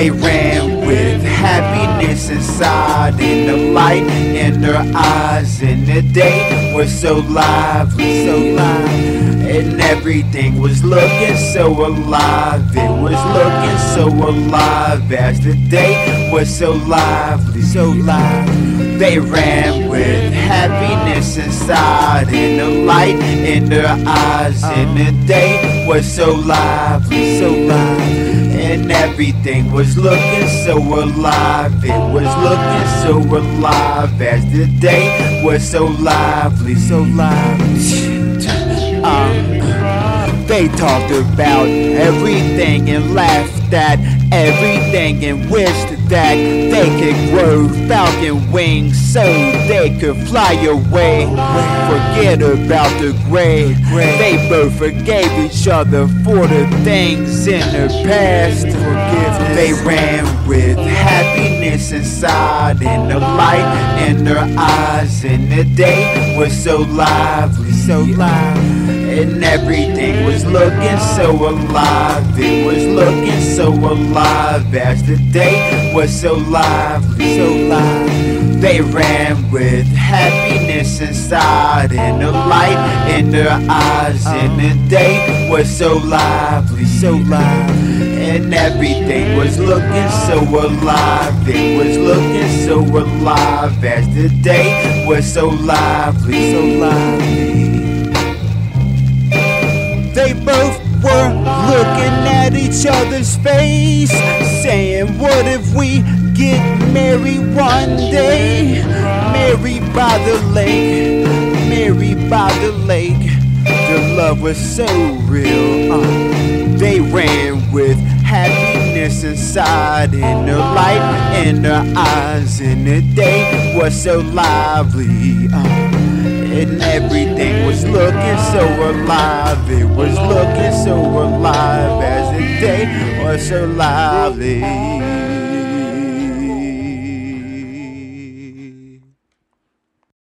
They ran with happiness inside in the light in their eyes. And the day was so lively, so live. And everything was looking so alive. It was looking so alive as the day was so lively, so live. They ran with happiness inside in the light in their eyes. And the day was so lively, so live. Everything was looking so alive. It was looking so alive as the day was so lively, so lively. They talked about everything and laughed at everything and wished that they could grow falcon wings so they could fly away. Forget about the gray. They both forgave each other for the things in the past. They ran with happiness inside and the light in their eyes. And the day was so lively, so live. And everything was looking so alive. It was looking so alive as the day was so lively, so live. They ran with happiness inside and the light in their eyes. And the day was so lively, so live. And everything was looking so alive. It was looking so alive as the day was so lively, so lively. Each other's face, saying, What if we get married one day? Married by the lake, married by the lake. The love was so real. Uh, they ran with happiness inside, and the light in their eyes, and the day was so lively. Uh, and everything was looking so alive. It was looking so alive as the day was so lively.